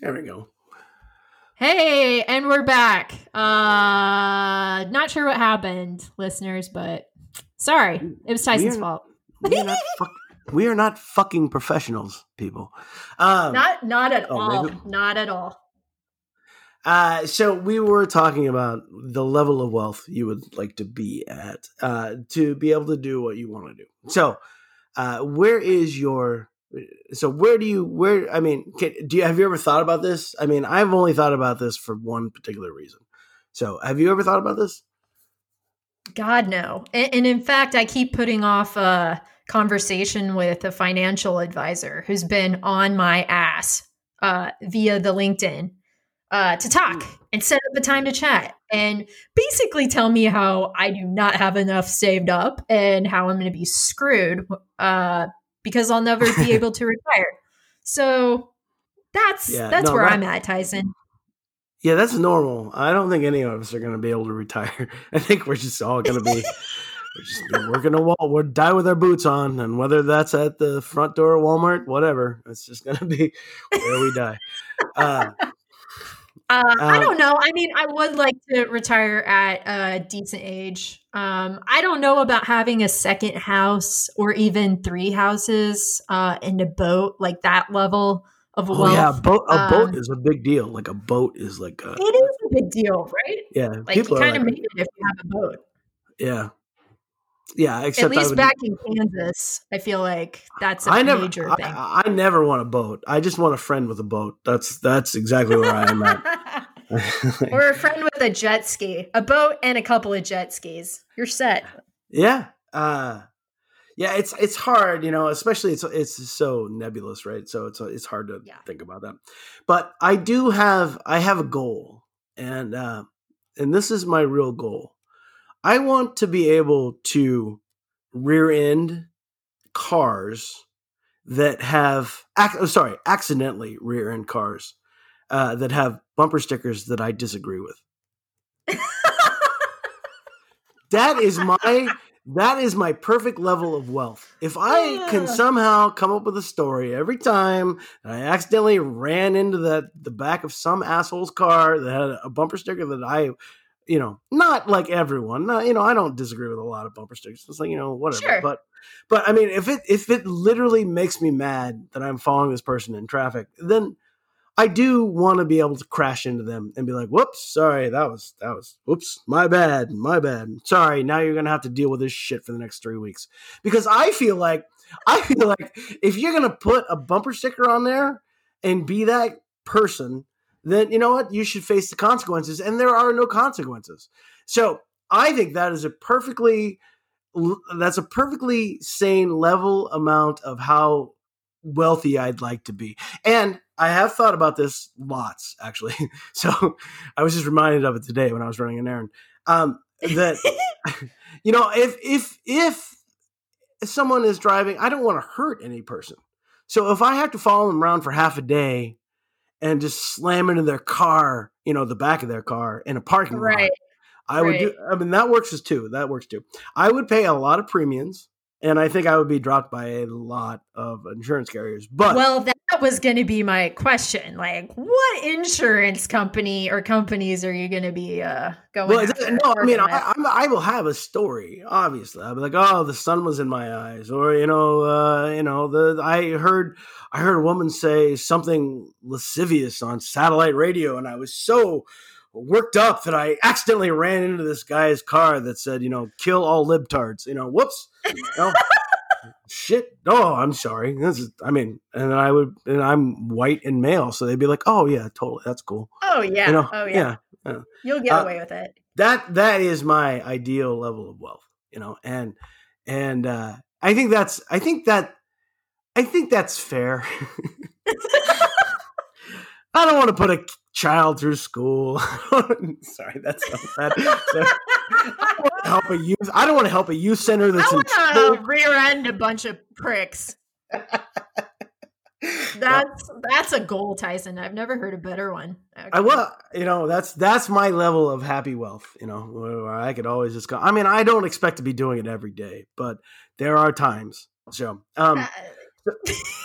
There we go. Hey, and we're back. Uh not sure what happened, listeners, but sorry. It was Tyson's We're- fault. We are not, fuck, we are not fucking professionals, people. Um, Not not at Oh, all. maybe- Not at all. Uh, so we were talking about the level of wealth you would like to be at uh, to be able to do what you want to do. So, uh, where is your? So where do you where? I mean, can, do you have you ever thought about this? I mean, I've only thought about this for one particular reason. So, have you ever thought about this? God no. And, and in fact, I keep putting off a conversation with a financial advisor who's been on my ass uh, via the LinkedIn uh, to talk and set up a time to chat and basically tell me how I do not have enough saved up and how I'm going to be screwed uh, because I'll never be able to retire. So that's Yeah, that's no, where that- I'm at, Tyson. Yeah, that's normal. I don't think any of us are going to be able to retire. I think we're just all going to be we're just working a wall. We'll die with our boots on, and whether that's at the front door of Walmart, whatever, it's just going to be where we die. Uh, Uh, I Um, don't know. I mean, I would like to retire at a decent age. Um, I don't know about having a second house or even three houses uh, and a boat, like that level of oh wealth. yeah, a boat. A boat Um, is a big deal. Like a boat is like a It is a big deal, right? yeah. Like people you are kind of like, make it if you have a boat. yeah, yeah. Except At least would- back in Kansas, I feel like that's a I never, major I, thing. I never want a boat. I just want a friend with a boat. That's that's exactly where I am at. or a friend with a jet ski, a boat, and a couple of jet skis. You're set. Yeah. Uh yeah, it's it's hard, you know, especially it's it's so nebulous, right? So it's it's hard to Yeah. think about that. But I do have I have a goal. And uh and this is my real goal. I want to be able to rear end cars that have ac- oh, sorry, accidentally rear end cars uh that have bumper stickers that I disagree with. that is my that is my perfect level of wealth. If I can somehow come up with a story every time I accidentally ran into that the back of some asshole's car that had a bumper sticker that I, you know, not like everyone, no, you know, I don't disagree with a lot of bumper stickers. It's like you know, whatever. Sure. But, but I mean, if it if it literally makes me mad that I'm following this person in traffic, then I do want to be able to crash into them and be like, "Whoops, sorry, that was that was whoops, my bad, my bad. Sorry, now you're gonna have to deal with this shit for the next three weeks." Because I feel like I feel like if you're gonna put a bumper sticker on there and be that person, then you know what you should face the consequences, and there are no consequences. So I think that is a perfectly that's a perfectly sane level amount of how wealthy I'd like to be. And I have thought about this lots, actually. So I was just reminded of it today when I was running an errand. Um, that you know, if if if someone is driving, I don't want to hurt any person. So if I have to follow them around for half a day and just slam into their car, you know, the back of their car in a parking lot, right. I would do. I mean, that works as too. That works too. I would pay a lot of premiums, and I think I would be dropped by a lot of insurance carriers. But well, that was going to be my question. Like, what insurance company or companies are you going to be uh, going? well, after, no, I mean. I, I will have a story. Obviously, I'll be like, "Oh, the sun was in my eyes," or you know, uh, you know, the I heard, I heard a woman say something lascivious on satellite radio, and I was so worked up that I accidentally ran into this guy's car that said, you know, kill all libtards. You know, whoops. You know, shit. Oh, I'm sorry. This is, I mean, and then I would, and I'm white and male, so they'd be like, oh yeah, totally, that's cool. oh yeah, You know, oh yeah, yeah. you'll get Uh, away with it. That that is my ideal level of wealth. You know, and and uh, I think that's, I think that, I think that's fair. I don't want to put a child through school. Sorry, that's so bad. So, I want to help a youth. I don't want to help a youth center that's I want to rear end a bunch of pricks. That's that's a goal, Tyson. I've never heard a better one. I actually. will, you know, that's that's my level of happy wealth. You know, where I could always just go. I mean, I don't expect to be doing it every day, but there are times. So, um, Uh,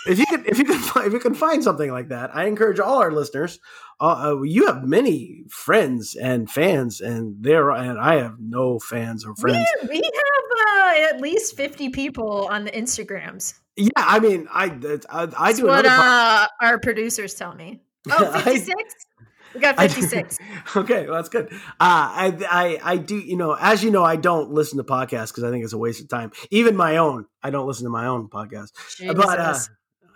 if you can, if you can, find, if you can find something like that, I encourage all our listeners. Uh, uh, you have many friends and fans, and there, and I have no fans or friends. We, we have uh, at least fifty people on the Instagrams. Yeah, I mean, I I, I do what uh, our producers tell me. Oh, 56? We got 56. okay, well, that's good. Uh, I, I, I do, you know, as you know, I don't listen to podcasts because I think it's a waste of time. Even my own, I don't listen to my own podcast. Jesus. But uh,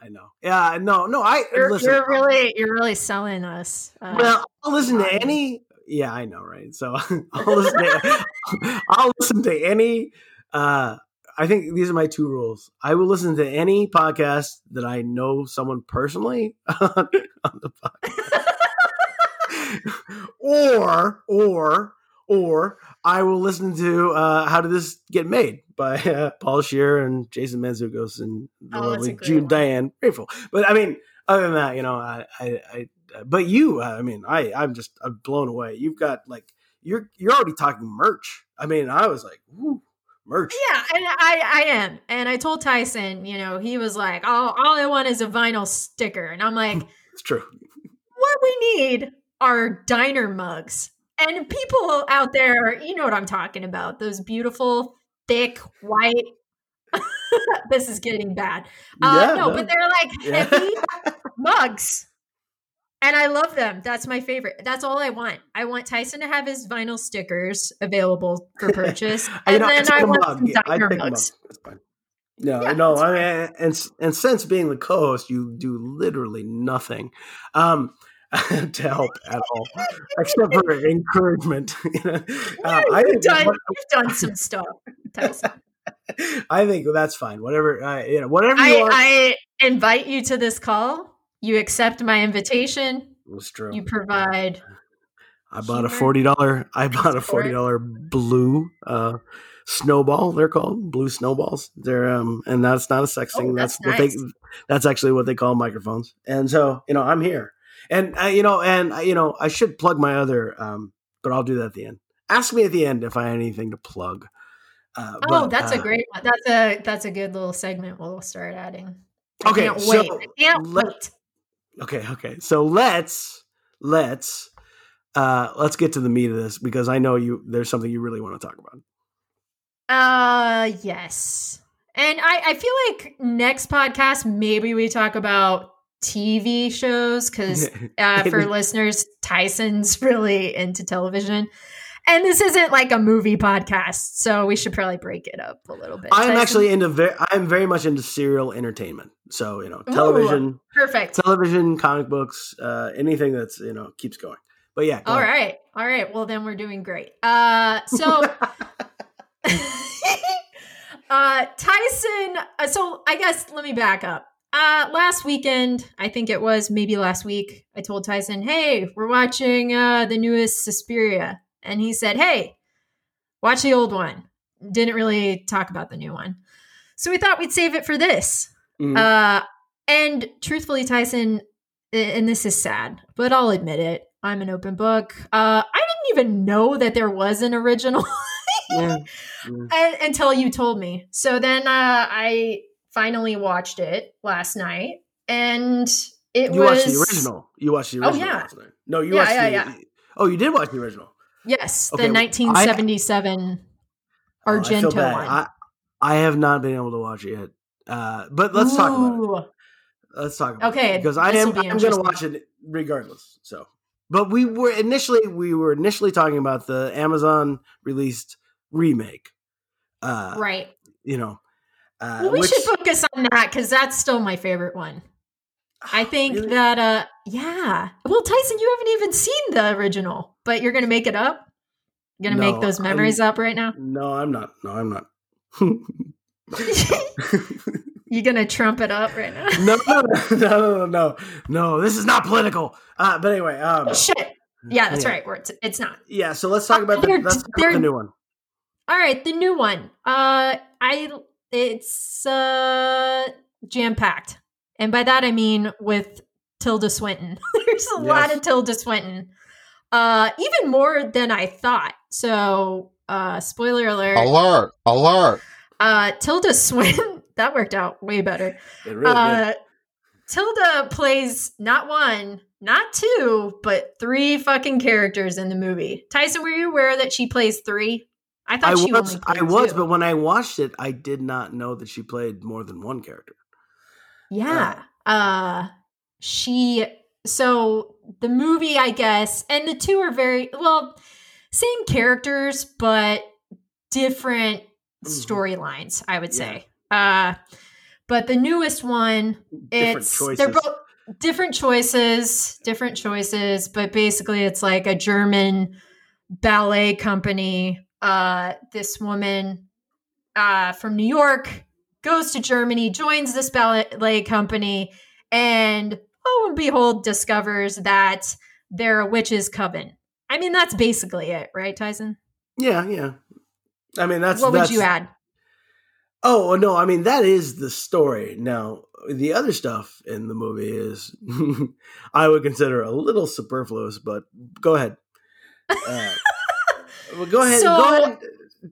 I know. Yeah, no, no. I you're, listen. You're really, you're really selling us. Uh, well, I'll listen to any. Yeah, I know, right? So I'll listen to. I'll listen to any. Uh, I think these are my two rules. I will listen to any podcast that I know someone personally on, on the podcast. Or or or I will listen to uh, "How Did This Get Made" by uh, Paul Scheer and Jason Mantzoukas and the oh, lovely June one. Diane Raphael. But I mean, other than that, you know, I, I, I but you, I mean, I, I'm just I'm blown away. You've got like you're you're already talking merch. I mean, I was like, whoo, merch. Yeah, and I I am, and I told Tyson, you know, he was like, all all I want is a vinyl sticker, and I'm like, it's true. What we need are diner mugs. And people out there, you know what I'm talking about. Those beautiful, thick, white. this is getting bad. Uh, yeah, no, no, but they're like heavy mugs. And I love them. That's my favorite. That's all I want. I want Tyson to have his vinyl stickers available for purchase. and know, then I want mug. some diner mugs. That's fine. No, yeah, no, I mean, and and since being the co-host, you do literally nothing. Um, to help at all, except for encouragement. uh, I you've, done, you've done some stuff, I think that's fine. Whatever, uh, you know, whatever I, want. I invite you to this call. You accept my invitation. That's true. You provide. I bought a forty dollar. I bought a forty dollar blue uh, snowball. They're called blue snowballs. They're um, and that's not a sex thing. Oh, that's, that's nice. what they. That's actually what they call microphones. And so you know, I'm here. And uh, you know, and uh, you know, I should plug my other, um, but I'll do that at the end. Ask me at the end if I have anything to plug. Uh, oh, but, that's a uh, great one. That's a that's a good little segment. We'll start adding. I okay, can't wait. So I can't let, wait. Okay, okay. So let's let's uh let's get to the meat of this because I know you there's something you really want to talk about. Uh yes. And I, I feel like next podcast maybe we talk about TV shows because uh, for listeners, Tyson's really into television. And this isn't like a movie podcast, so we should probably break it up a little bit. I'm Tyson? actually into very, I'm very much into serial entertainment. So you know, television, Ooh, perfect, television, comic books, uh, anything that's you know keeps going. But yeah, all ahead. right, all right. Well, then we're doing great. Uh, so. uh, Tyson. Uh, so I guess let me back up. Uh, last weekend, I think it was maybe last week, I told Tyson, "Hey, we're watching uh, the newest Suspiria," and he said, "Hey, watch the old one." Didn't really talk about the new one, so we thought we'd save it for this. Mm-hmm. Uh, and truthfully, Tyson, and this is sad, but I'll admit it, I'm an open book. Uh, I didn't even know that there was an original yeah. Yeah. until you told me. So then uh, I finally watched it last night, and it you was watched the original. You watched the oh, original. Oh yeah. No, you yeah, watched yeah, the. Yeah. Oh, you did watch the original. Yes, okay, the 1977 I, Argento I one. I, I have not been able to watch it yet. Uh, but let's Ooh. talk about it. Let's talk about okay, it. Because I am be I'm going to watch it regardless. So, but we were initially we were initially talking about the Amazon released remake. Uh, right. You know, uh, well, we which, should focus on that because that's still my favorite one. I think really? that, uh, yeah. Well, Tyson, you haven't even seen the original, but you're going to make it up. You're going to no, make those memories I'm, up right now. No, I'm not. No, I'm not. You're gonna trump it up right now? no, no, no, no, no, no. This is not political. Uh, but anyway, um, oh, shit. Yeah, that's yeah. right. It's, it's not. Yeah, so let's talk uh, about the, let's talk about the new one. All right, the new one. Uh, I it's uh, jam packed. And by that I mean with Tilda Swinton. There's a yes. lot of Tilda Swinton. Uh, even more than I thought. So, uh, spoiler alert. Alert! Alert! Uh, Tilda Swinton. that worked out way better. It really uh, did. Tilda plays not one, not two, but three fucking characters in the movie. Tyson, were you aware that she plays three? I thought I she was, I was, but when I watched it, I did not know that she played more than one character. Yeah. Uh she so the movie, I guess, and the two are very well, same characters, but different Mhm. storylines, I would Yeah. say. Uh but the newest one, Different it's choices. they're both different choices, different choices, but basically it's like a German ballet company. Uh this woman uh from New York goes to Germany, joins this ballet company, and oh and behold, discovers that they're a witch's coven. I mean, that's basically it, right, Tyson? yeah, yeah. I mean, that's what would you add? Oh no, I mean that is the story. Now the other stuff in the movie is I would consider a little superfluous, but go ahead. Uh, well, go ahead. So- go ahead.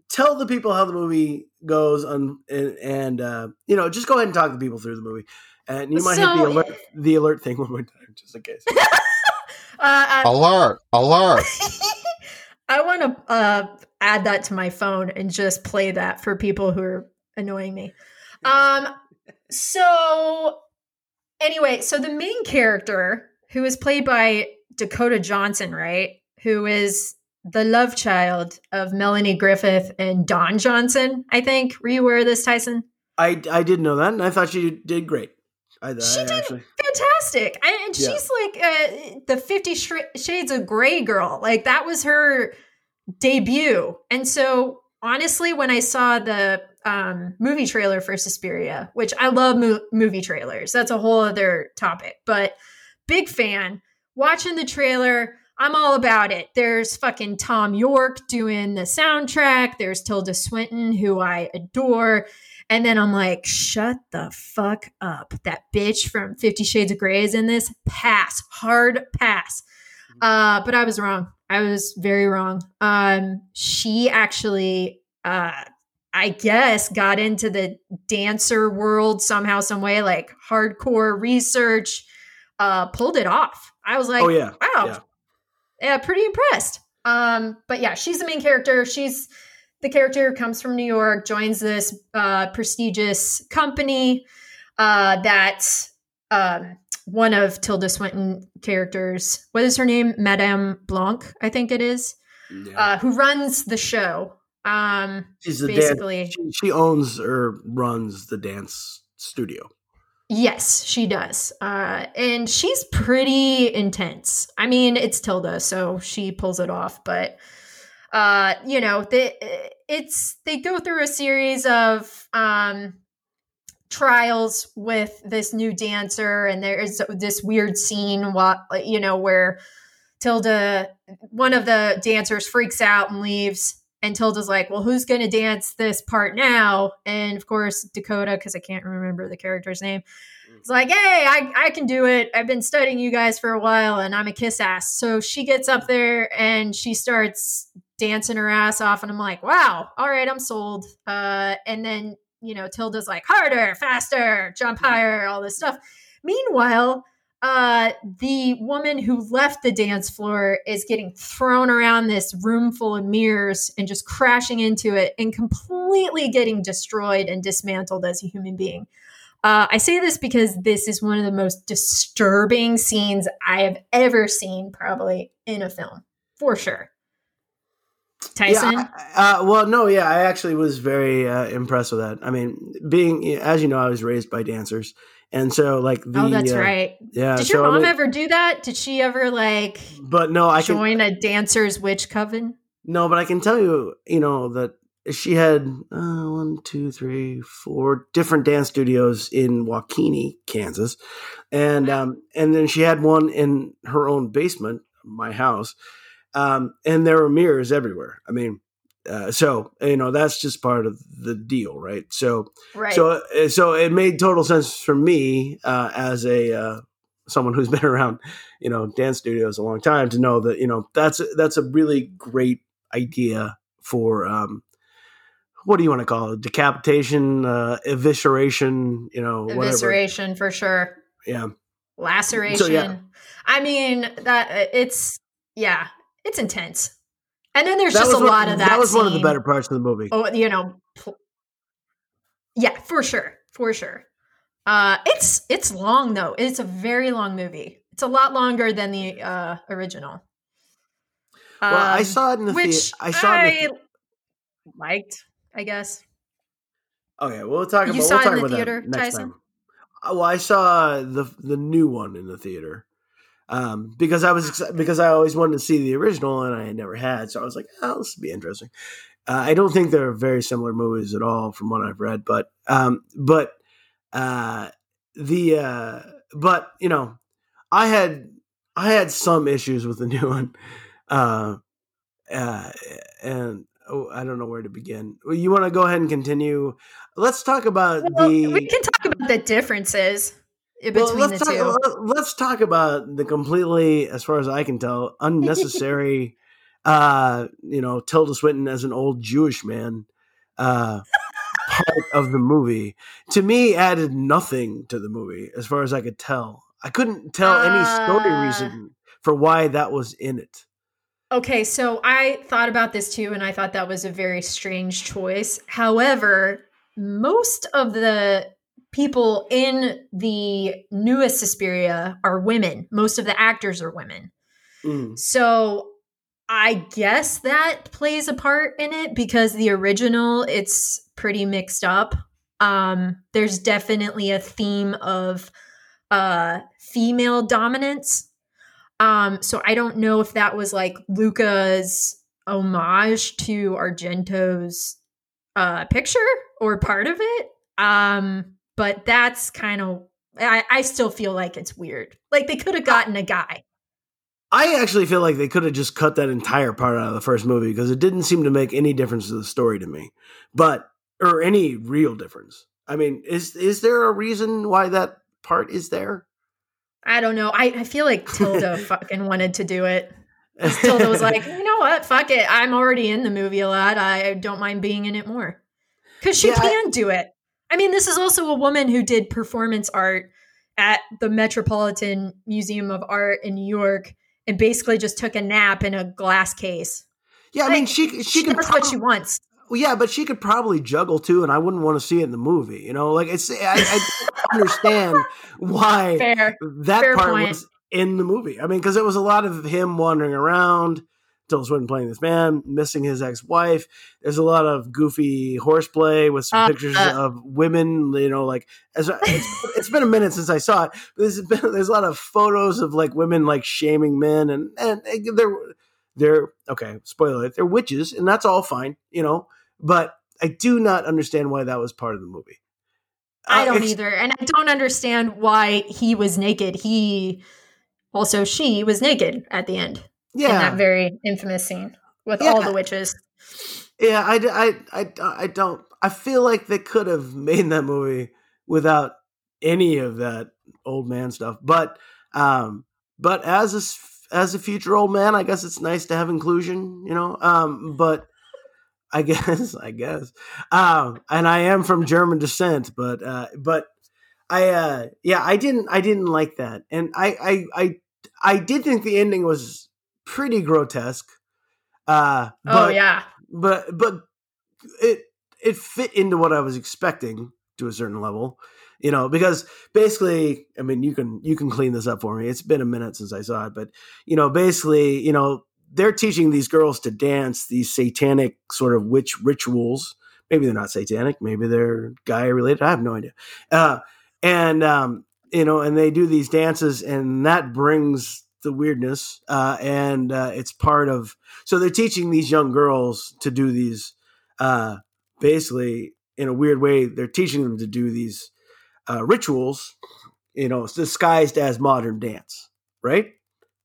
Tell the people how the movie goes, on, and, and uh, you know, just go ahead and talk to people through the movie, and you might hit the alert, the alert thing one more time, just in case. Uh, Alert! Alert! I want to uh, add that to my phone and just play that for people who are annoying me. Um, so anyway, so the main character who is played by Dakota Johnson, right? Who is the love child of Melanie Griffith and Don Johnson, I think. Were you aware of this, Tyson? I I did know that, and I thought she did great. I, She I did actually. fantastic I, and Yeah. she's like uh, the 50 Sh- shades of gray girl like that was her debut and so honestly when i saw the um, movie trailer for suspiria which i love mo- movie trailers that's a whole other topic but big fan watching the trailer i'm all about it there's fucking thom yorke doing the soundtrack there's tilda swinton who i adore and then I'm like, shut the fuck up. That bitch from Fifty Shades of Grey is in this. Pass. Hard pass. Uh, but I was wrong. I was very wrong. Um, she actually, uh, I guess, got into the dancer world somehow, some way, like hardcore research, uh, pulled it off. I was like, Oh yeah, wow, yeah. Yeah, pretty impressed. Um, but yeah, she's the main character. She's the character who comes from New York, joins this uh, prestigious company uh, that um, one of Tilda Swinton characters, what is her name? Madame Blanc, I think it is, yeah. uh, who runs the show. Um, She's basically- dance. She, she owns or runs the dance studio. Yes, she does. Uh, and she's pretty intense. I mean, it's Tilda, so she pulls it off, but uh, you know, the it's they go through a series of um trials with this new dancer and there is this weird scene what you know where Tilda one of the dancers freaks out and leaves and Tilda's like, well, who's going to dance this part now? And of course, Dakota, because I can't remember the character's name, is like, hey, I, I can do it. I've been studying you guys for a while and I'm a kiss ass. So she gets up there and she starts dancing her ass off. And I'm like, wow, all right, I'm sold. Uh, and then, you know, Tilda's like, harder, faster, jump higher, all this stuff. Meanwhile, uh, the woman who left the dance floor is getting thrown around this room full of mirrors and just crashing into it and completely getting destroyed and dismantled as a human being. Uh, I say this because this is one of the most disturbing scenes I have ever seen, probably in a film, for sure. Tyson, Yeah, I- uh, well, no, yeah, I actually was very uh, impressed with that. I mean, being as you know, I was raised by dancers, and so like the oh, that's uh, right. Yeah, Did so, your I mom mean- ever do that? Did she ever like But no, I can join a dancers witch coven? no, but I can tell you, you know that she had uh, one, two, three, four different dance studios in WaKeeney, Kansas, and um, and then she had one in her own basement, my house, um, and there were mirrors everywhere. I mean, uh, so you know that's just part of the deal, right? So Right. so uh, so it made total sense for me uh, as a uh, someone who's been around, you know, dance studios a long time to know that you know that's that's a really great idea for um, what do you want to call it? Decapitation, uh, evisceration, you know, whatever. Evisceration for sure. Yeah. Laceration. yeah. I mean that it's yeah, it's intense. And then there's That just a lot of that. That was one of the better parts of the movie. Oh, you know. pl- Yeah, for sure, for sure. Uh, it's it's long though. It's a very long movie. It's a lot longer than the uh original. well, I Um, saw it in the which theater. I saw it. In the I liked, I guess. Okay, we'll talk You about. saw we'll it in the theater, Tyson? time. Uh, Well, I saw the the new one in the theater um, because I was because I always wanted to see the original and I had never had, so I was like, "Oh, this would be interesting." Uh, I don't think they're very similar movies at all, from what I've read, but um, but uh, the uh, but you know, I had I had some issues with the new one, uh, uh, and oh, I don't know where to begin. Well, You want to go ahead and continue? Let's talk about Well, the. we can talk about the differences well, let's talk, let- Let's talk about the completely, as far as I can tell, unnecessary. uh, you know, Tilda Swinton as an old Jewish man. Uh, part of the movie to me added nothing to the movie as far as I could tell. I couldn't tell any story Uh. reason for why that was in it. Okay, so I thought about this too, and I thought that was a very strange choice. However, most of the people in the newest Suspiria are women. Most of the actors are women. Mm. So I guess that plays a part in it because the original it's pretty mixed up. Um, there's definitely a theme of uh, female dominance. Um, so I don't know if that was like Luca's homage to Argento's uh, picture or part of it. Um, but that's kind of I, I still feel like it's weird. Like they could have gotten a guy. I actually feel like they could have just cut that entire part out of the first movie because it didn't seem to make any difference to the story to me, but or any real difference. I mean, is is there a reason why that part is there? I don't know. I, I feel like Tilda fucking wanted to do it. Tilda was like, you know what? Fuck it. I'm already in the movie a lot. I don't mind being in it more. Because she Yeah, I- can do it. I mean, this is also a woman who did performance art at the Metropolitan Museum of Art in New York and basically just took a nap in a glass case. yeah, I mean, she she, She could does what she wants. Well, yeah, but she could probably juggle too, and I wouldn't want to see it in the movie. You know, like it's I, I don't understand why Fair. that fair part point. was in the movie. I mean, because it was a lot of him wandering around, Tilda Swinton playing this man, missing his ex-wife. There's a lot of goofy horseplay with some Uh, pictures uh. of women. You know, like as it's, it's been a minute since I saw it. There's been there's a lot of photos of like women like shaming men, and and they're they're okay. Spoiler: alert, they're witches, and that's all fine. You know, but I do not understand why that was part of the movie. I Uh, don't it's- either. And I don't understand why he was naked. He also she was naked at the end in Yeah, that very infamous scene with Yeah. all the witches. Yeah, I, I, I, I don't. I feel like they could have made that movie without any of that old man stuff. But, um, but as a as a future old man, I guess it's nice to have inclusion, you know. Um, but I guess, I guess, um, and I am from German descent, but, uh, but I, uh, yeah, I didn't, I didn't like that, and I, I, I, I did think the ending was pretty grotesque. Uh, oh but, yeah. but but it it fit into what I was expecting to a certain level, you know, because basically, I mean, you can you can clean this up for me. It's been a minute since I saw it, but you know, basically, you know, they're teaching these girls to dance these satanic sort of witch rituals. Maybe they're not satanic. Maybe they're guy related. I have no idea. Uh, and um, you know, and they do these dances, and that brings the weirdness. Uh, and uh, it's part of. So they're teaching these young girls to do these. Uh, basically, in a weird way, they're teaching them to do these uh, rituals. You know, disguised as modern dance, right?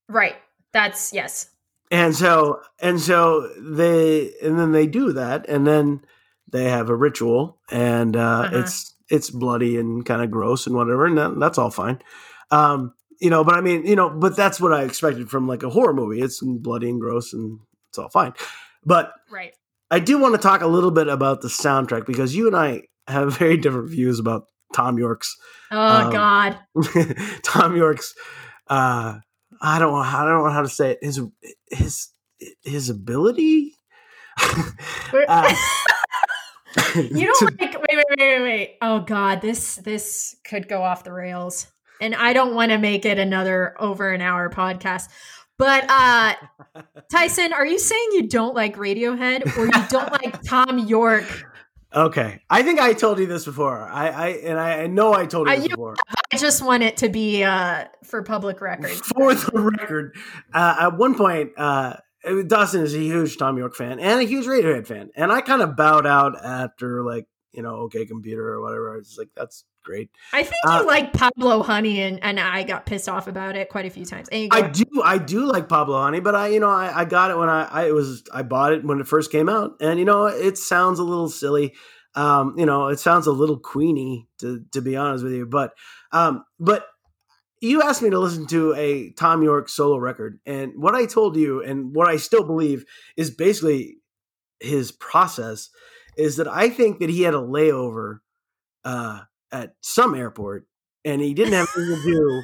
Right. That's yes. and so and so they and then they do that and then they have a ritual and uh, Uh-huh. it's it's bloody and kind of gross and whatever and that, that's all fine um you know but i mean you know but that's what i expected from like a horror movie it's bloody and gross and it's all fine but Right. I do want to talk a little bit about the soundtrack because you and I have very different views about Thom Yorke's. Oh Um, God. Thom Yorke's. Uh, I don't know. I don't know how to say it. His his his ability. uh, you don't to- like wait, wait, wait, wait, wait. Oh God, this this could go off the rails. And I don't want to make it another over an hour podcast. But uh Tyson, are you saying you don't like Radiohead or you don't like Thom Yorke? Okay, I think I told you this before. I, I and I, I know I told you this before. I just want it to be uh for public record. For the record, uh, at one point, uh, Dustin is a huge Thom Yorke fan and a huge Radiohead fan, and I kind of bowed out after like you know OK Computer or whatever. I was like, that's great. I think Uh, you like Pablo Honey and, and I got pissed off about it quite a few times. I do, I do like Pablo Honey, but I, you know, I, I got it when I, I it was, I bought it when it first came out, and you know, it sounds a little silly. Um, you know, it sounds a little queeny to to be honest with you, but um, but you asked me to listen to a Thom Yorke solo record, and what I told you, and what I still believe, is basically his process. Is that I think that he had a layover uh, at some airport, and he didn't have anything to do,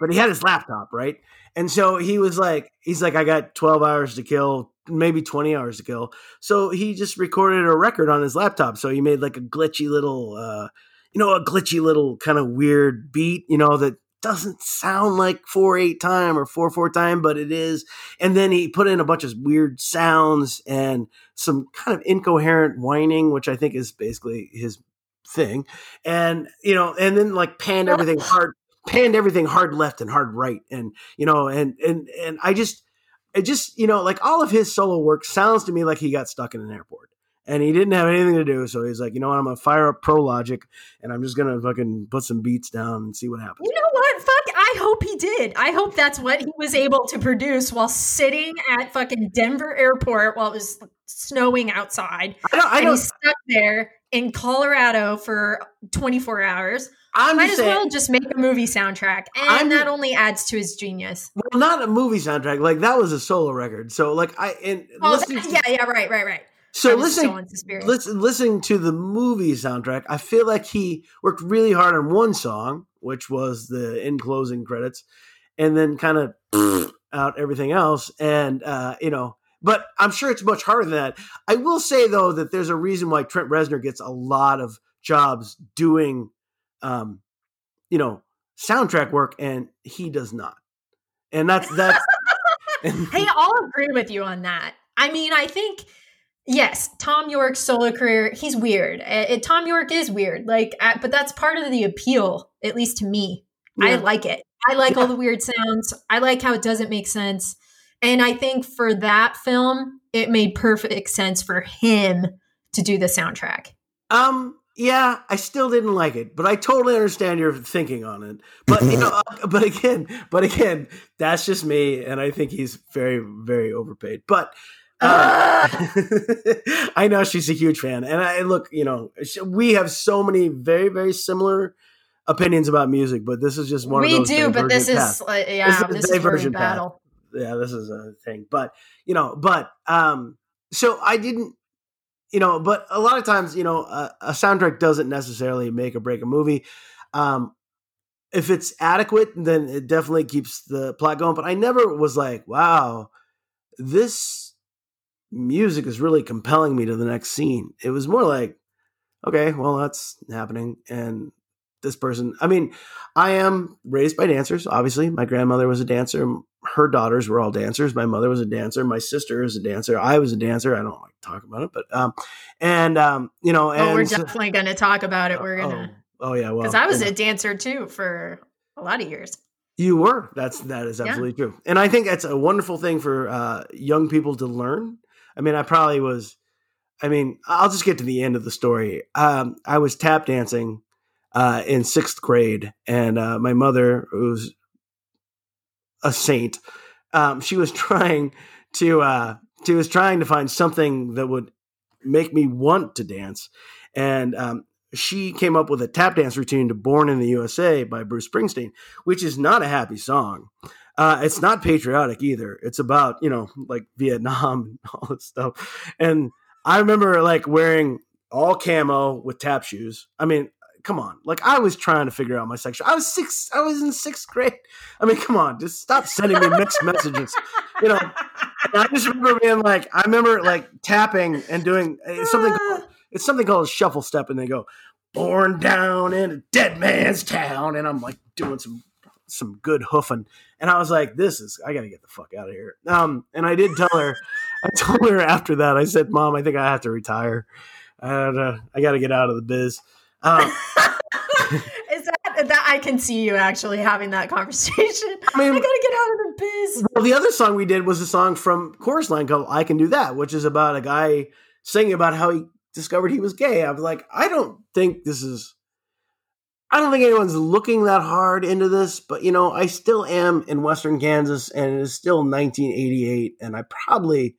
but he had his laptop, right? And so he was like, he's like, I got 12 hours to kill, maybe 20 hours to kill. So he just recorded a record on his laptop. So he made like a glitchy little, uh, you know, a glitchy little kind of weird beat, you know, that doesn't sound like 4 8 time or 4 4 time, but it is. And then he put in a bunch of weird sounds and some kind of incoherent whining, which I think is basically his thing. And, you know, and then like panned everything hard panned everything hard left and hard right and you know and and and i just it just you know like all of his solo work sounds to me like he got stuck in an airport and he didn't have anything to do so he's like you know what i'm gonna fire up pro logic and i'm just gonna fucking put some beats down and see what happens You know what? Fuck, I hope he did. I hope that's what he was able to produce while sitting at fucking Denver airport while it was snowing outside. i don't i don't he's stuck there in Colorado for 24 hours. i'm Might just as saying well just make a movie soundtrack. And I'm that only adds to his genius. well not a movie soundtrack like that was a solo record so like i and Oh, that- yeah, yeah, right, right, right. So listening so listen, listening to the movie soundtrack, I feel like he worked really hard on one song, which was the in closing credits, and then kind of out everything else. And uh, you know, but I'm sure it's much harder than that. I will say though that there's a reason why Trent Reznor gets a lot of jobs doing, um, you know, soundtrack work, and he does not. And that's that's. Hey, I'll agree with you on that. I mean, I think yes, Thom Yorke's solo career, he's weird. Uh, uh, Thom Yorke is weird, like, uh, but that's part of the appeal, at least to me. I like it. I like all the weird sounds. I like how it doesn't make sense. And I think for that film, it made perfect sense for him to do the soundtrack. Um. Yeah, I still didn't like it, but I totally understand your thinking on it. But you know, uh, but again, but again, that's just me, and I think he's very, very overpaid. But uh, I know she's a huge fan, and I look, you know, we have so many very, very similar opinions about music, but this is just one of we do, but this is, uh, yeah, This is a this is we divergent path. battle. yeah, this is a thing. But you know, but um, so I didn't, you know, but a lot of times, you know, a, a soundtrack doesn't necessarily make or break a movie. Um, if it's adequate, then it definitely keeps the plot going. But I never was like, wow, this music is really compelling me to the next scene. It was more like, okay, well, that's happening, and this person. I mean, I am raised by dancers. Obviously, my grandmother was a dancer. Her daughters were all dancers. My mother was a dancer. My sister is a dancer. I was a dancer. I don't like to talk about it, but um, and um, you know, and Oh, we're definitely going to talk about it. We're going to. Oh, oh yeah, well, because I was know. a dancer too for a lot of years. You were. That's that is Yeah. absolutely true. And I think that's a wonderful thing for uh, young people to learn. I mean, I probably was. I mean, I'll just get to the end of the story. Um, I was tap dancing uh, in sixth grade, and uh, my mother, who's a saint, um, she was trying to. Uh, she was trying to find something that would make me want to dance, and um, she came up with a tap dance routine to "Born in the USA" by Bruce Springsteen which is not a happy song. Uh, it's not patriotic either. It's about you know like Vietnam and all this stuff. And I remember like wearing all camo with tap shoes. I mean, come on. Like I was trying to figure out my sexual. I was six. I was in sixth grade. I mean, come on. Just stop sending me mixed messages. You know. And I just remember being like, I remember like tapping and doing uh, something. Called, it's something called a shuffle step, and they go, "Born down in a dead man's town," and I'm like doing some some good hoofing, and I was like, "This is. I got to get the fuck out of here." Um, and I did tell her. I told her after that. I said, "Mom, I think I have to retire. Uh, I got to get out of the biz." Um, is that that I can see you actually having that conversation? I mean, I gotta get out of the biz. Well, the other song we did was a song from Chorus Line called "I Can Do That," which is about a guy singing about how he discovered he was gay. I was like, I don't think this is. I don't think anyone's looking that hard into this, but you know, I still am in Western Kansas, and it is still 1988, and I probably,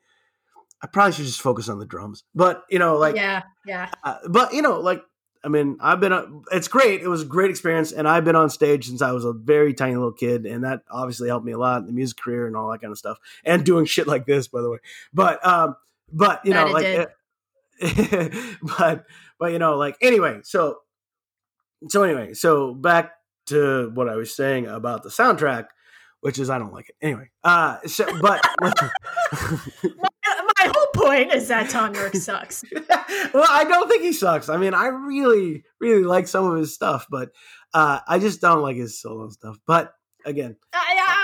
I probably should just focus on the drums. But you know, like, yeah, yeah. Uh, but you know, like I mean, I've been, it's great. It was a great experience. And I've been on stage since I was a very tiny little kid. And that obviously helped me a lot in the music career and all that kind of stuff. And doing shit like this, by the way. But, um, but, you know, like, but, but, you know, like, anyway, so, so anyway, so back to what I was saying about the soundtrack, which is I don't like it. Anyway, uh, so, but, my whole point is that Thom Yorke sucks. well, I don't think he sucks. I mean, I really, really like some of his stuff, but uh, I just don't like his solo stuff. But again, I, I,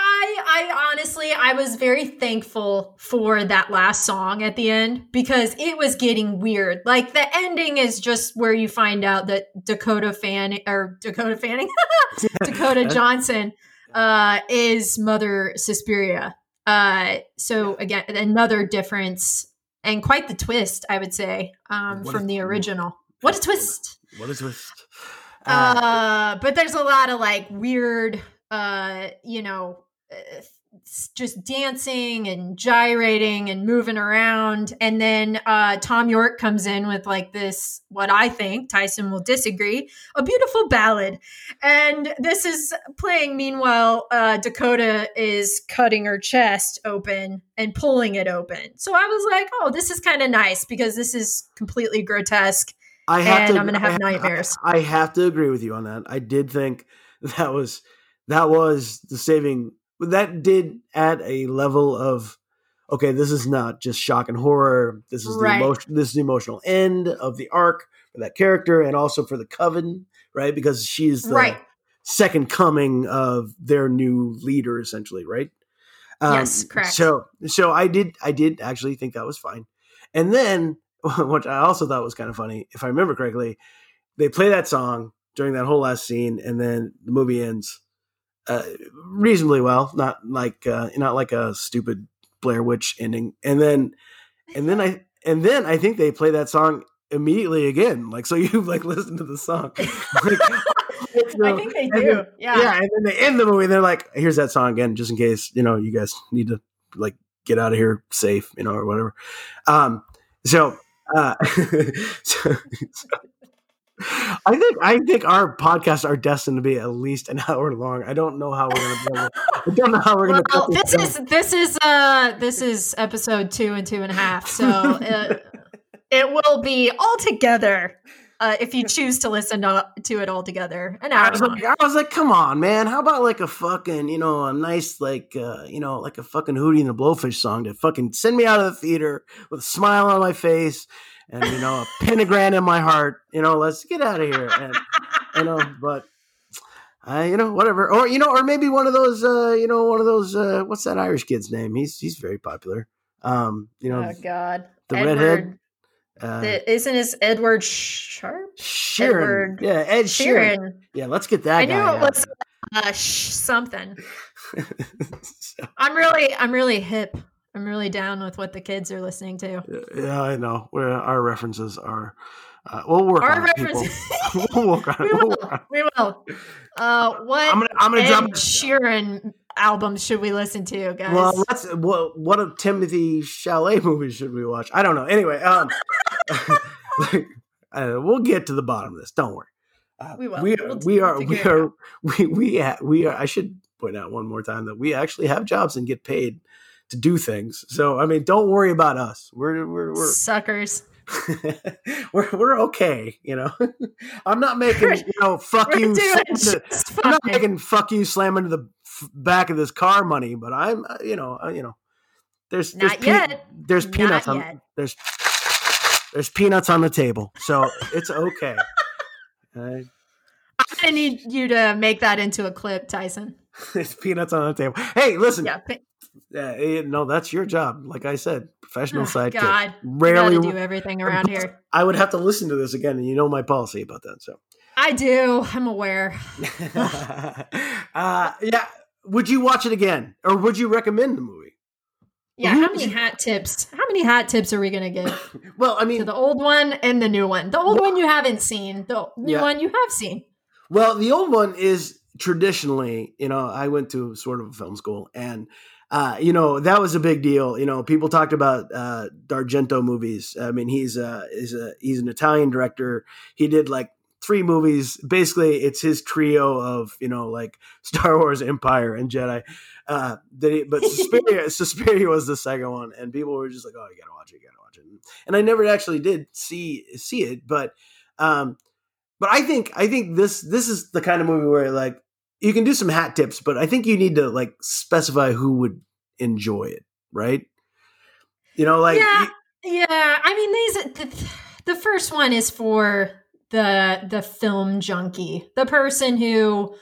I honestly, I was very thankful for that last song at the end because it was getting weird. Like the ending is just where you find out that Dakota Fanning or Dakota Fanning, Dakota Johnson, uh, is Mother Suspiria. Uh, so again, another difference and quite the twist, I would say, um, from the original. What a twist! What a twist! Uh, uh, but there's a lot of like weird, uh, you know, just dancing and gyrating and moving around. And then uh, Thom Yorke comes in with like this, what I think, Tyson will disagree, a beautiful ballad. And this is playing. Meanwhile, uh, Dakota is cutting her chest open and pulling it open. So I was like, oh, this is kind of nice because this is completely grotesque. I have and to, I'm going to have, have nightmares. I, I have to agree with you on that. I did think that was that was the saving that did add a level of okay, this is not just shock and horror. This is right. the emotion. This is the emotional end of the arc for that character, and also for the coven, right? Because she's the right. second coming of their new leader, essentially, right? Um, yes, correct. So, so I did, I did actually think that was fine, and then which I also thought was kind of funny, if I remember correctly, they play that song during that whole last scene, and then the movie ends uh, reasonably well, not like uh, not like a stupid Blair Witch ending. And then and then I and then I think they play that song immediately again. Like so you like listen to the song. like, I think they do. Then, yeah. Yeah. And then they end the movie and they're like, here's that song again, just in case, you know, you guys need to like get out of here safe, you know, or whatever. Um so uh so, so I think I think our podcasts are destined to be at least an hour long. I don't know how we're gonna. I don't know how we're gonna. Well, this, this is this is uh this is episode two and two and a half, so it, it will be all together. Uh, if you choose to listen to, to it all together, an hour. I was, like, I was like, come on, man! How about like a fucking, you know, a nice like, uh, you know, like a fucking Hootie and the Blowfish song to fucking send me out of the theater with a smile on my face and you know a pentagram in my heart. You know, let's get out of here. And you know, but uh, you know, whatever. Or you know, or maybe one of those. Uh, you know, one of those. Uh, what's that Irish kid's name? He's he's very popular. Um, you know, oh God, the Edward, redhead. Uh, the, isn't his Edward Sharpe? Sheeran. Edward yeah, Ed Sheeran. Sheeran. Yeah, let's get that. I knew it was uh, sh- something. so. I'm really, I'm really hip. I'm really down with what the kids are listening to. Yeah, I know. Where our references are. Uh, we'll work our on references. we'll work on we will. We'll we will. Uh, what I'm gonna, I'm gonna Ed drop Sheeran albums should we listen to, guys? Well, let's. What what a Timothée Chalamet movie should we watch? I don't know. Anyway, um, uh, we'll get to the bottom of this. Don't worry. Uh, we will. We, we'll, we are. we are. We we we are. I should point out one more time that we actually have jobs and get paid to do things. So I mean, don't worry about us. We're we're we're Suckers. we're, we're okay. You know, I'm not making you know fuck you. into- I'm not making fuck you slam into the f- back of this car money, but I'm uh, you know uh, you know there's there's Not yet. there's Not peanuts on yet. there's there's peanuts on the table, so it's okay. Uh, I need you to make that into a clip, Tyson. there's peanuts on the table. Hey, listen, Yeah. pa- Uh, eh, no, that's your job. Like I said, professional Oh, sidekick. God. Rarely, do everything around here. I would have to listen to this again, and you know my policy about that. So, I do. I'm aware. uh, yeah, would you watch it again, or would you recommend the movie? Yeah. How many hat tips? How many hat tips are we gonna give Well, I to mean, the old one and the new one? The old Well- one you haven't seen. The new Yeah. one you have seen. well, the old one is traditionally, you know, I went to sort of a film school, and uh, you know that was a big deal. You know, people talked about uh, D'Argento movies. I mean, he's a is a he's an Italian director. He did like three movies. Basically, it's his trio of you know like Star Wars, Empire, and Jedi. Uh, that he, but Suspiria, Suspiria was the second one, and people were just like, "Oh, you gotta watch it, you gotta watch it." And I never actually did see see it, but um, but I think I think this this is the kind of movie where like you can do some hat tips, but I think you need to like specify who would enjoy it, right? You know, like yeah, yeah. I mean, these the, the first one is for the the film junkie, the person who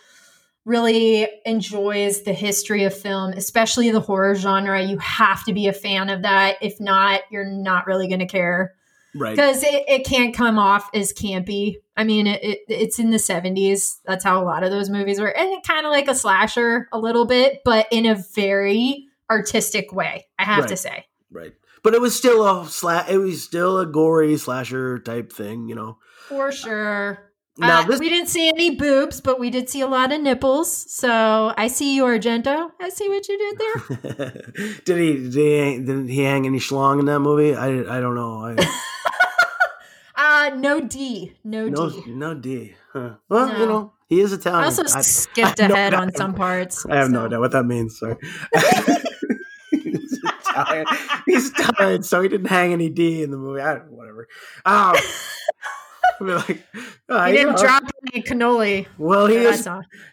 really enjoys the history of film, especially the horror genre. You have to be a fan of that. If not, you're not really going to care right, because it, it can't come off as campy. I mean, it, it, it's in the 70s. That's how a lot of those movies were. And kind of like a slasher a little bit, but in a very artistic way, I have to say. right. But it was still a sla- It was still a gory slasher type thing, you know. For sure. Now Uh, this, we didn't see any boobs, but we did see a lot of nipples. So I see you, Argento. I see what you did there. did he did he hang, did he hang any schlong in that movie? I I don't know. I, Uh, no D. No, no D. no D. Huh. Well, you know he is Italian. I also I- skipped I no ahead on some parts. I have no idea what that means. Sorry. He's Italian. He's Italian, so he didn't hang any D in the movie. I whatever. Um, Mean, like, uh, He didn't know, drop any cannoli. Well, he is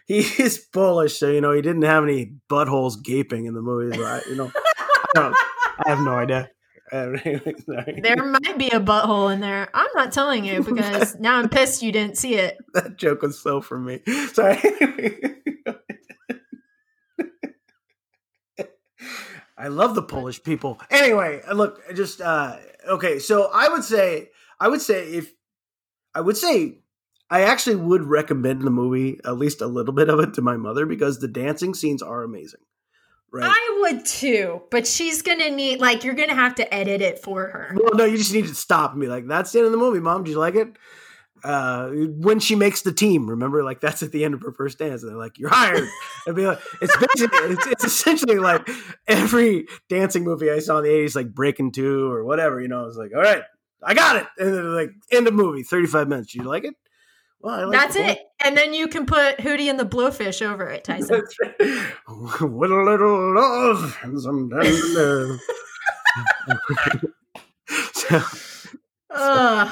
he is Polish, so you know he didn't have any buttholes gaping in the movies, right? You know, I, I have no idea. I have- Sorry. There might be a butthole in there. I'm not telling you because now I'm pissed you didn't see it. that joke was so for me. Sorry. I love the Polish people. Anyway, look, just uh okay, so I would say I would say if I would say I actually would recommend the movie, at least a little bit of it to my mother because the dancing scenes are amazing. Right. I would too, but she's gonna need like you're gonna have to edit it for her. well, no, you just need to stop and be like, "That's the end of the movie, mom. Do you like it?" Uh, when she makes the team, remember, like that's at the end of her first dance, and they're like, "You're hired." It'd be like, it's basically, it's, it's essentially like every dancing movie I saw in the '80s, like Breaking Two or whatever. You know, I was like, "All right, I got it," and then like end of movie, 35 minutes. Do You like it? Well, I like That's it. And then you can put Hootie and the Blowfish over it, Tyson. With a little love and some tender love. so,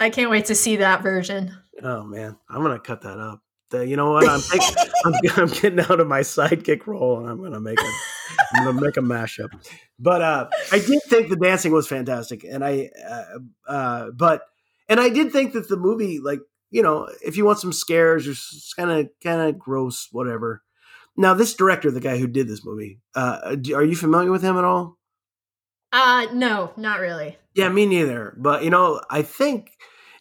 I can't wait to see that version. oh man, I'm gonna cut that up. The- you know what? I'm, take, I'm I'm getting out of my sidekick role and I'm gonna make a I'm gonna make a mashup. But uh, I did think the dancing was fantastic, and I uh, uh, but and I did think that the movie, like you know, if you want some scares or kind of kind of gross, whatever. Now, this director, the guy who did this movie, uh, are you familiar with him at all? Uh no, not really. Yeah, me neither. But you know, I think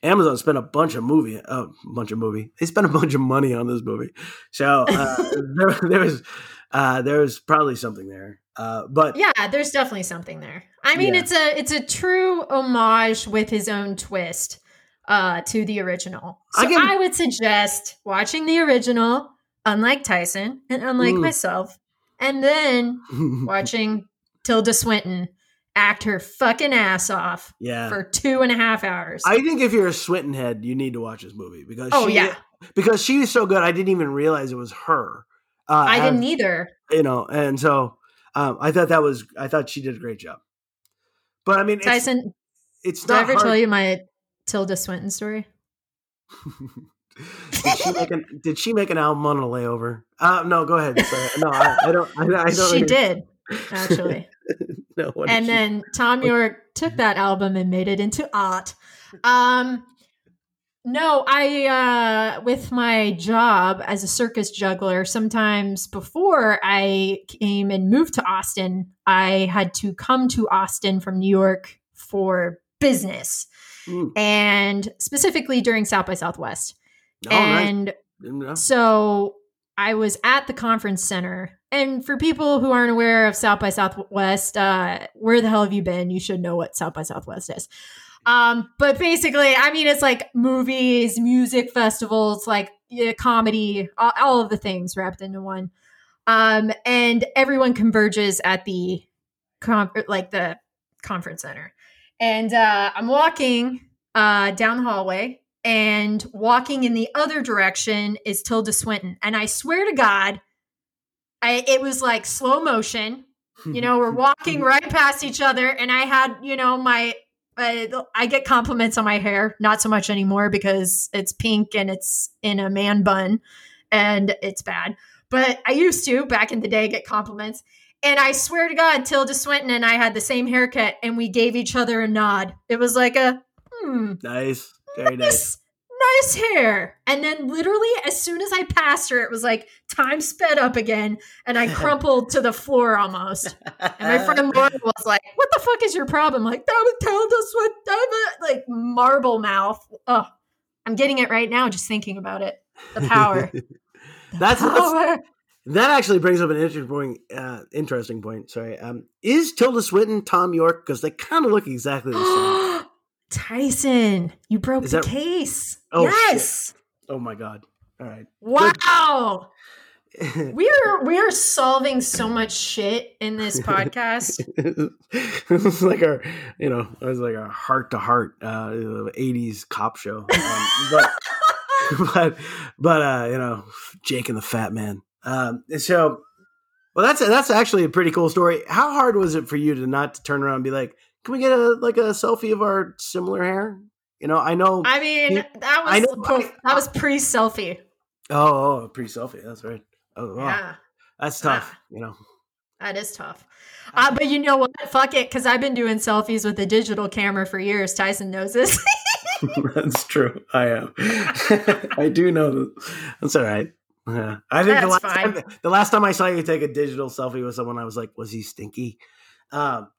Amazon spent a bunch of movie, a uh, bunch of movie. They spent a bunch of money on this movie, so uh, there, there was uh, there was probably something there. Uh, but Yeah, there's definitely something there. I mean, Yeah. it's a it's a true homage with his own twist uh to the original. So I I, would suggest watching the original, unlike Tyson and unlike Mm. myself, and then watching Tilda Swinton act her fucking ass off yeah, for two and a half hours. I think if you're a Swinton head, you need to watch this movie because oh she, yeah, because she is so good. I didn't even realize it was her. Uh, I didn't either. you know, and so Um, I thought that was I thought she did a great job. But I mean, it's, Tyson, it's did I not ever hard. tell you my Tilda Swinton story? did she make an Did she make an album on a layover? Uh, no, go ahead. Sorry. No, I, I don't. I, I don't. she did, actually. No, did and then Thom Yorke took that album and made it into art. Um, no, I uh, with my job as a circus juggler. Sometimes before I came and moved to Austin, I had to come to Austin from New York for business, Mm. and specifically during South by Southwest. Oh, and No. so I was at the conference center. And for people who aren't aware of South by Southwest, uh, where the hell have you been? You should know what South by Southwest is. Um, but basically, I mean, it's like movies, music festivals, like yeah, comedy, all, all of the things wrapped into one. Um, and everyone converges at the con- like the conference center. And uh, I'm walking uh, down the hallway, and walking in the other direction is Tilda Swinton. And I swear to God, I, it was like slow motion. You know, we're walking right past each other, and I had, you know, my. Uh, I get compliments on my hair, not so much anymore because it's pink and it's in a man bun and it's bad. But I used to back in the day get compliments. And I swear to God, Tilda Swinton and I had the same haircut and we gave each other a nod. It was like a, hmm, nice, very nice. nice, nice hair. And then literally as soon as I passed her, it was like time sped up again and I crumpled to the floor almost. And my friend Laura was like, What the fuck is your problem? Like, that would tell us what like marble mouth. Oh, I'm getting it right now just thinking about it. The power. The That's- that's- power. That actually brings up an interesting point. Uh, interesting point. Sorry. Um, is Tilda Swinton Thom Yorke? Because they kind of look exactly the same. Tyson, you broke Is the that- case. Oh, shit. yes. oh my god! All right. Wow. We are we are solving so much shit in this podcast. it was like our, you know, it was like a heart to heart, uh, '80s cop show. Um, but, but, but, uh, you know, Jake and the Fat Man. Um, so, well, that's that's actually a pretty cool story. How hard was it for you to not to turn around and be like, "Can we get a like a selfie of our similar hair?" You know, I know. I mean, that was I know, that was pre selfie. oh, oh, pre selfie. That's right. Oh, wow. Yeah, that's tough. Ah. You know. that is tough. Uh, but you know what? Fuck it, because I've been doing selfies with a digital camera for years. Tyson knows this. That's true. I am. I do know that. That's all right. Yeah. I think the last, That's fine. time, the last time I saw you take a digital selfie with someone, I was like, was he stinky? Um,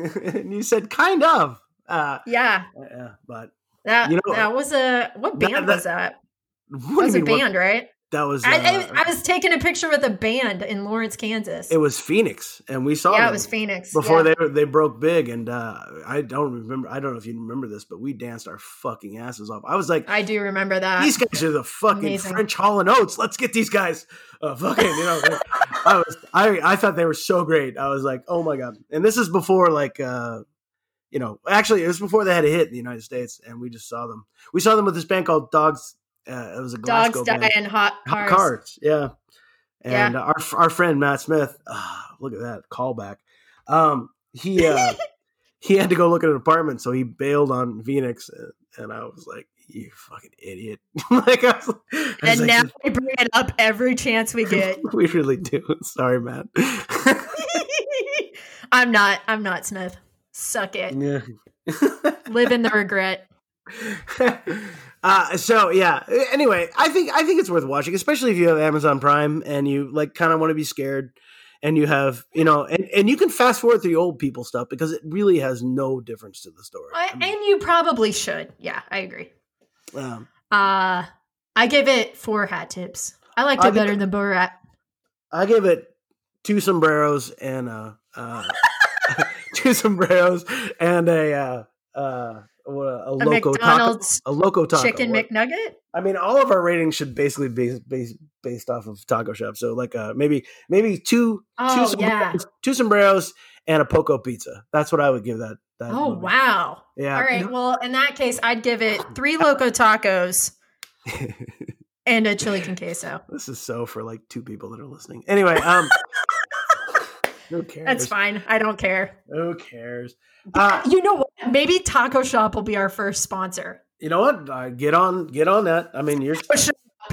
and you said, kind of. Uh, yeah, yeah, but that You know- that was a what band that- was that? what That was a mean, what- band, right? That was. Uh, I, I, was taking a picture with a band in Lawrence, Kansas. it was Phoenix, and we saw yeah, it was Phoenix. before yeah. they they broke big. And uh, I don't remember. I don't know if you remember this, but we danced our fucking asses off. I was like, I do remember that. these guys are the fucking Amazing. French Hall and Oates. Let's get these guys. Uh, fucking, you know, like, I was, I, I thought they were so great. I was like, oh my god. And this is before, like, uh, you know, actually, it was before they had a hit in the United States, and we just saw them. We saw them with this band called Dogs. Uh, it was a Dogs Glasgow die band. in hot cars. Cars, yeah. Yeah. And our our friend Matt Smith, ah, look at that callback. Um, he uh, he had to go look at an apartment, so he bailed on Phoenix, and, I was like, "You fucking idiot!" like, I was, I was And like, now we bring it up every chance we get. we really do. Sorry, Matt. I'm not. I'm not Smith. Suck it. yeah. Live in the regret. Uh, so yeah. Anyway, I think I think it's worth watching, especially if you have Amazon Prime and you like kind of want to be scared, and you have you know, and, and you can fast forward through the old people stuff because it really has no difference to the story. I, I mean, and you probably should. Yeah, I agree. um, Uh I give it four hat tips. I liked I it better give- than Borat. I give it two sombreros and uh, uh two sombreros and a uh, uh, what, a, A loco taco, McDonald's a loco taco. chicken What- McNugget. I mean, all of our ratings should basically be based based off of taco shop. So like uh maybe maybe two Oh two yeah. two sombreros and a poco pizza. That's what I would give that. that Oh movie. wow. Yeah. All right. Well, in that case, I'd give it three loco tacos and a chili con queso. This is so for like two people that are listening. Anyway, um, who cares? That's fine. I don't care. Who cares? Uh, you know what? Maybe Taco Shop will be our first sponsor. you know what? Uh, get on, get on that. I mean, you're.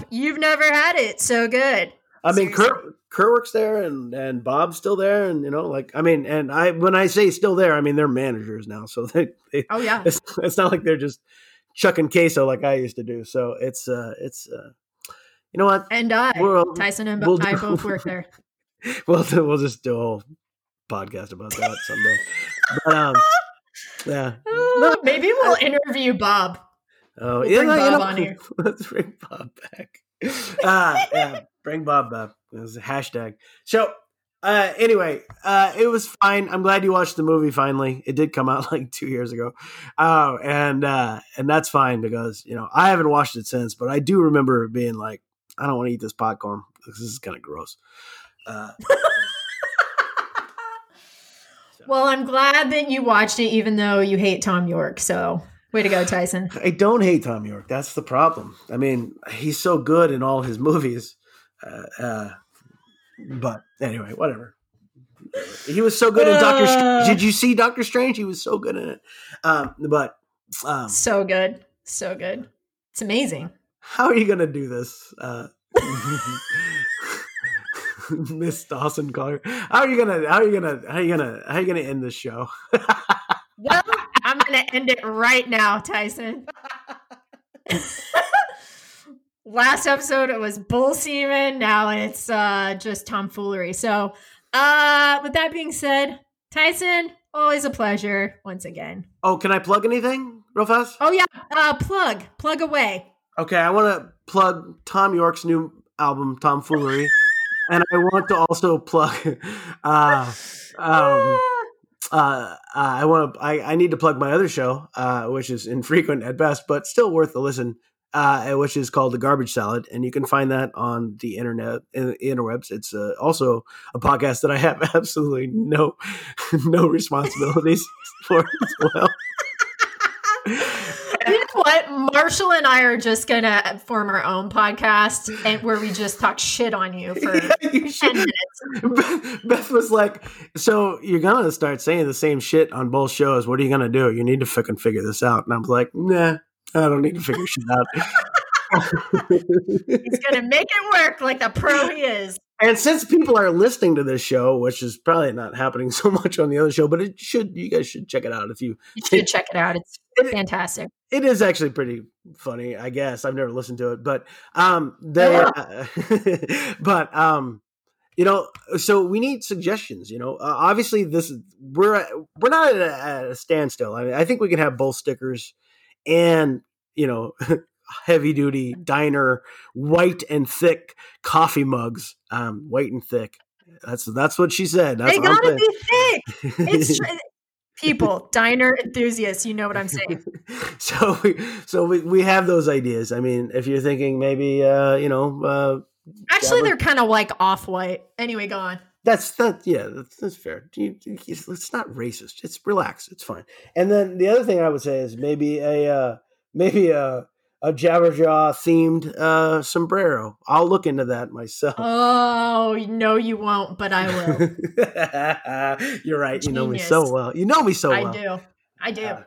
You've never had it. So good. I mean, Kurt, Kurt works there, and and Bob's still there, and you know, like I mean, and I when I say still there, I mean they're managers now, so they, they Oh yeah. it's, it's not like they're just chucking queso like I used to do. So it's uh it's uh you know what? And I, We'll Tyson and we'll I both work there. we'll we'll just do a whole podcast about that someday. but um yeah. Uh, maybe we'll interview Bob. Oh We'll yeah, bring Bob know, on here. Let's bring Bob back. Uh yeah, bring Bob back. It was a hashtag. So uh anyway, uh it was fine. I'm glad you watched the movie finally. It did come out like two years ago. Uh and uh and that's fine because, you know, I haven't watched it since, but I do remember being like, I don't want to eat this popcorn. This is kind of gross. Uh Well, I'm glad that you watched it, even though you hate Thom Yorke. So, way to go, Tyson. I don't hate Thom Yorke. That's the problem. I mean, he's so good in all his movies. Uh, uh, but anyway, whatever. He was so good in Doctor. Uh. Strange. Did you see Doctor Strange? He was so good in it. Um, but um, So good. So good. It's amazing. how are you gonna do this, uh, Miss Dawson Collier? How are you gonna? How are you gonna? How are you gonna? How are you gonna end this show? Well, I'm going to end it right now, Tyson. Last episode, it was bull semen. Now it's uh, just tomfoolery. So, uh, with that being said, Tyson, always a pleasure once again. oh, can I plug anything real fast? Oh, yeah. Uh, plug, plug away. Okay, I want to plug Thom Yorke's new album, Tomfoolery, and I want to also plug. Uh, um, uh, uh, I want to. I, I need to plug my other show, uh, which is infrequent at best, but still worth a listen. Uh, which is called the Garbage Salad, and you can find that on the internet, in, interwebs. It's uh, also a podcast that I have absolutely no no responsibilities for as well. What? Marshall and I are just going to form our own podcast and where we just talk shit on you for Yeah, you 10 minutes. Beth, was like, "So you're gonna start saying the same shit on both shows? What are you gonna do? You need to fucking figure this out." And I was like, "Nah, I don't need to figure shit out." He's going to make it work like the pro he is. And since people are listening to this show, which is probably not happening so much on the other show, but it should. You guys should check it out if you. You should check it out. It's It- fantastic. It is actually pretty funny, I guess. I've never listened to it, but um, they, Yeah. uh, but um, you know, so we need suggestions. You know, uh, obviously this we're at- we're not at a, at a standstill. I mean, I think we can have both stickers and you know. Heavy duty diner, white and thick coffee mugs. Um, white and thick. That's that's what she said. That's they gotta be thick. It's tr- people, diner enthusiasts. You know what I'm saying? so we so we, we have those ideas. I mean, if you're thinking maybe uh, you know, uh, Actually, they're kind of like off white. Anyway, go on. that's that yeah, that's, that's fair. It's not racist. It's relax. It's fine. And then the other thing I would say is maybe a uh, maybe a a Jabberjaw themed uh, sombrero. I'll look into that myself. Oh no, you won't, but I will. You're right. You know me so well. You know me so well. I do. I do. Uh,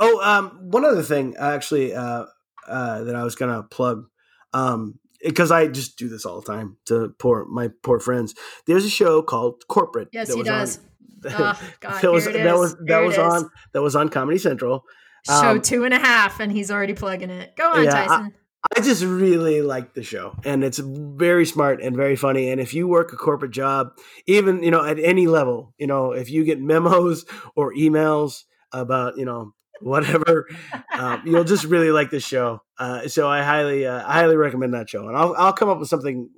oh, um, one other thing, actually, uh, uh, that I was gonna plug, um, because I just do this all the time to poor my poor friends. There's a show called Corporate. yes, that he does. On, Oh, God, that was that was that Here was on that was on Comedy Central. Show um, two and a half, and he's already plugging it. Go on, Yeah, Tyson. I just really like the show, and it's very smart and very funny. And if you work a corporate job, even you know at any level, you know if you get memos or emails about you know whatever, um, you'll just really like the show. Uh, so I highly, uh, I highly recommend that show, and I'll I'll come up with something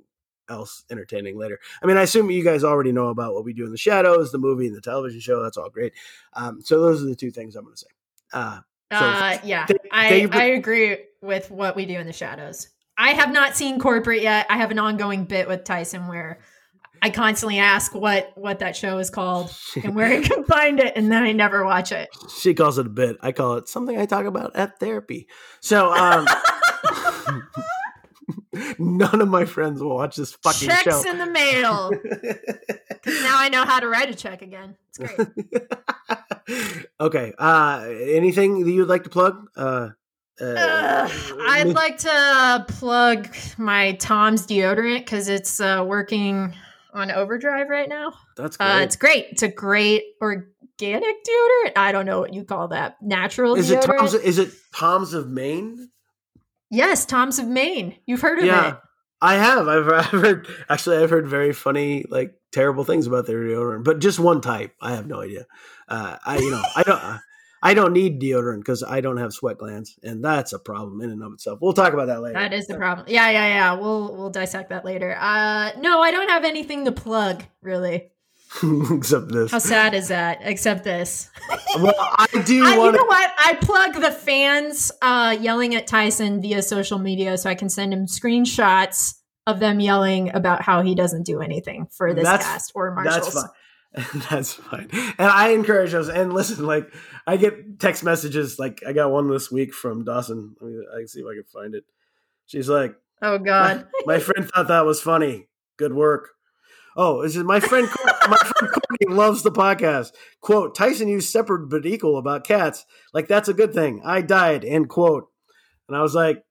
else entertaining later. I mean, I assume you guys already know about what we do in the shadows, the movie and the television show. That's all great. Um, so those are the two things I'm going to say. Uh, so uh, yeah, I, I agree with what we do in the shadows. I have not seen corporate yet. I have an ongoing bit with Tyson where I constantly ask what what that show is called and where I can find it, and then I never watch it. She calls it a bit. I call it something I talk about at therapy. So, um, None of my friends will watch this fucking show. Checks show. in the mail. 'Cause now I know how to write a check again. It's great. okay. Uh, anything that you'd like to plug? Uh, uh, Ugh, I'd me- like to plug my Tom's deodorant because it's uh, working on overdrive right now. That's great. Uh, it's great. It's a great organic deodorant. I don't know what you call that. Natural is it deodorant. Tom's? Is it Tom's of Maine? Yes, Tom's of Maine. You've heard of Yeah. it. I have. I've, I've heard. Actually, I've heard very funny, like terrible things about their deodorant, but just one type. I have no idea. Uh, I, you know, I don't. I don't need deodorant because I don't have sweat glands, and that's a problem in and of itself. We'll talk about that later. That is the problem. Yeah, yeah, yeah. We'll we'll dissect that later. Uh, no, I don't have anything to plug really. Except this. How sad is that? Except this. Well, I do I, you know what? I plug the fans uh, yelling at Tyson via social media so I can send him screenshots of them yelling about how he doesn't do anything for this That's- cast or That's Marshalls. fine. That's fine. And I encourage those. And listen, like I get text messages. Like I got one this week from Dawson. Let me, I can see if I can find it. She's like, Oh God. My friend thought that was funny. Good work. Oh, is it my friend? My friend Courtney loves the podcast. Quote: Tyson used separate but equal about cats. Like that's a good thing. I died. End quote. And I was like,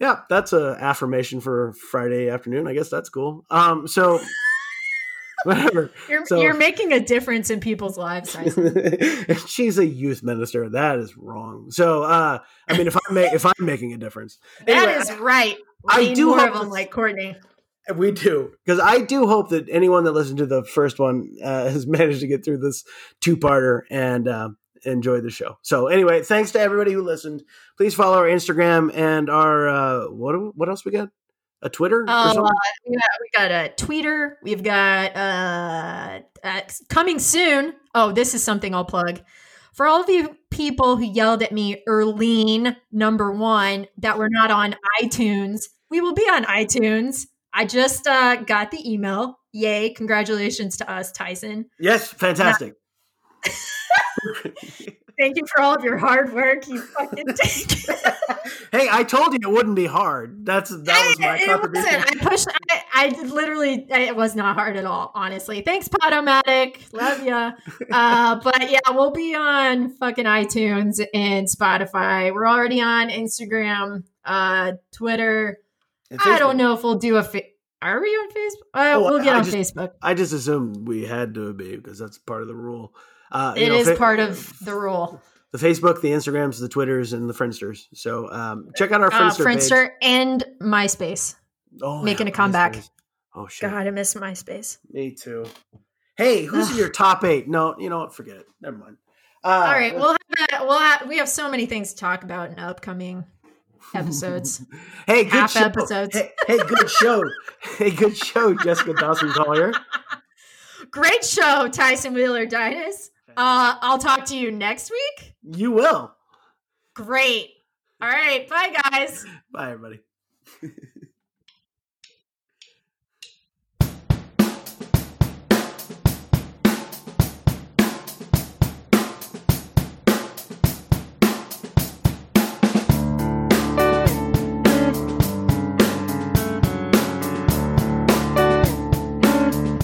Yeah, that's a affirmation for Friday afternoon. I guess that's cool. Um, so whatever. You're, So- you're making a difference in people's lives. She's a youth minister. That is wrong. So, uh, I mean, if I'm ma- if I'm making a difference, That Anyway, is right. I We do more of them like Courtney. We do because I do hope that anyone that listened to the first one uh, has managed to get through this two-parter and uh, enjoy the show. So anyway, thanks to everybody who listened. Please follow our Instagram and our uh, what what else we got? A Twitter? Oh, uh, we, got, we got a Twitter. We've got uh, uh, coming soon. Oh, this is something I'll plug. For all of you people who yelled at me, Erlene, number one, that we're not on iTunes, we will be on iTunes. I just uh, got the email. Yay. Congratulations to us, Tyson. yes, fantastic. Thank you for all of your hard work. You fucking take hey, I told you it wouldn't be hard. That's that was my it contribution. wasn't. I pushed. I, I literally. It was not hard at all. Honestly. Thanks, Podomatic. Love ya. Uh, but yeah, we'll be on fucking iTunes and Spotify. We're already on Instagram, uh, Twitter. I don't know if we'll do a. Fa- Are we on Facebook? Uh, Oh, we'll get I on just- Facebook. I just assumed we had to be because that's part of the rule. Uh, you It know, is fa- part of the rule. the Facebook, the Instagrams, the Twitters, and the Friendsters. So um, check out our Uh, Friendster, Friendster page. and MySpace. Oh, making a comeback. MySpace. Oh shit, God, I miss MySpace. me too. Hey, who's in your top eight? No, you know what? Forget it. Never mind. Uh, All right, we'll have a, we'll have, we have so many things to talk about in upcoming episodes. hey, good half show. episodes. Hey, hey, good show. hey, good show, Jessica Dawson Collier. Great show, Tyson Wheeler Dinus. Uh, I'll talk to you next week. You will. Great. All right, bye guys. Bye, everybody.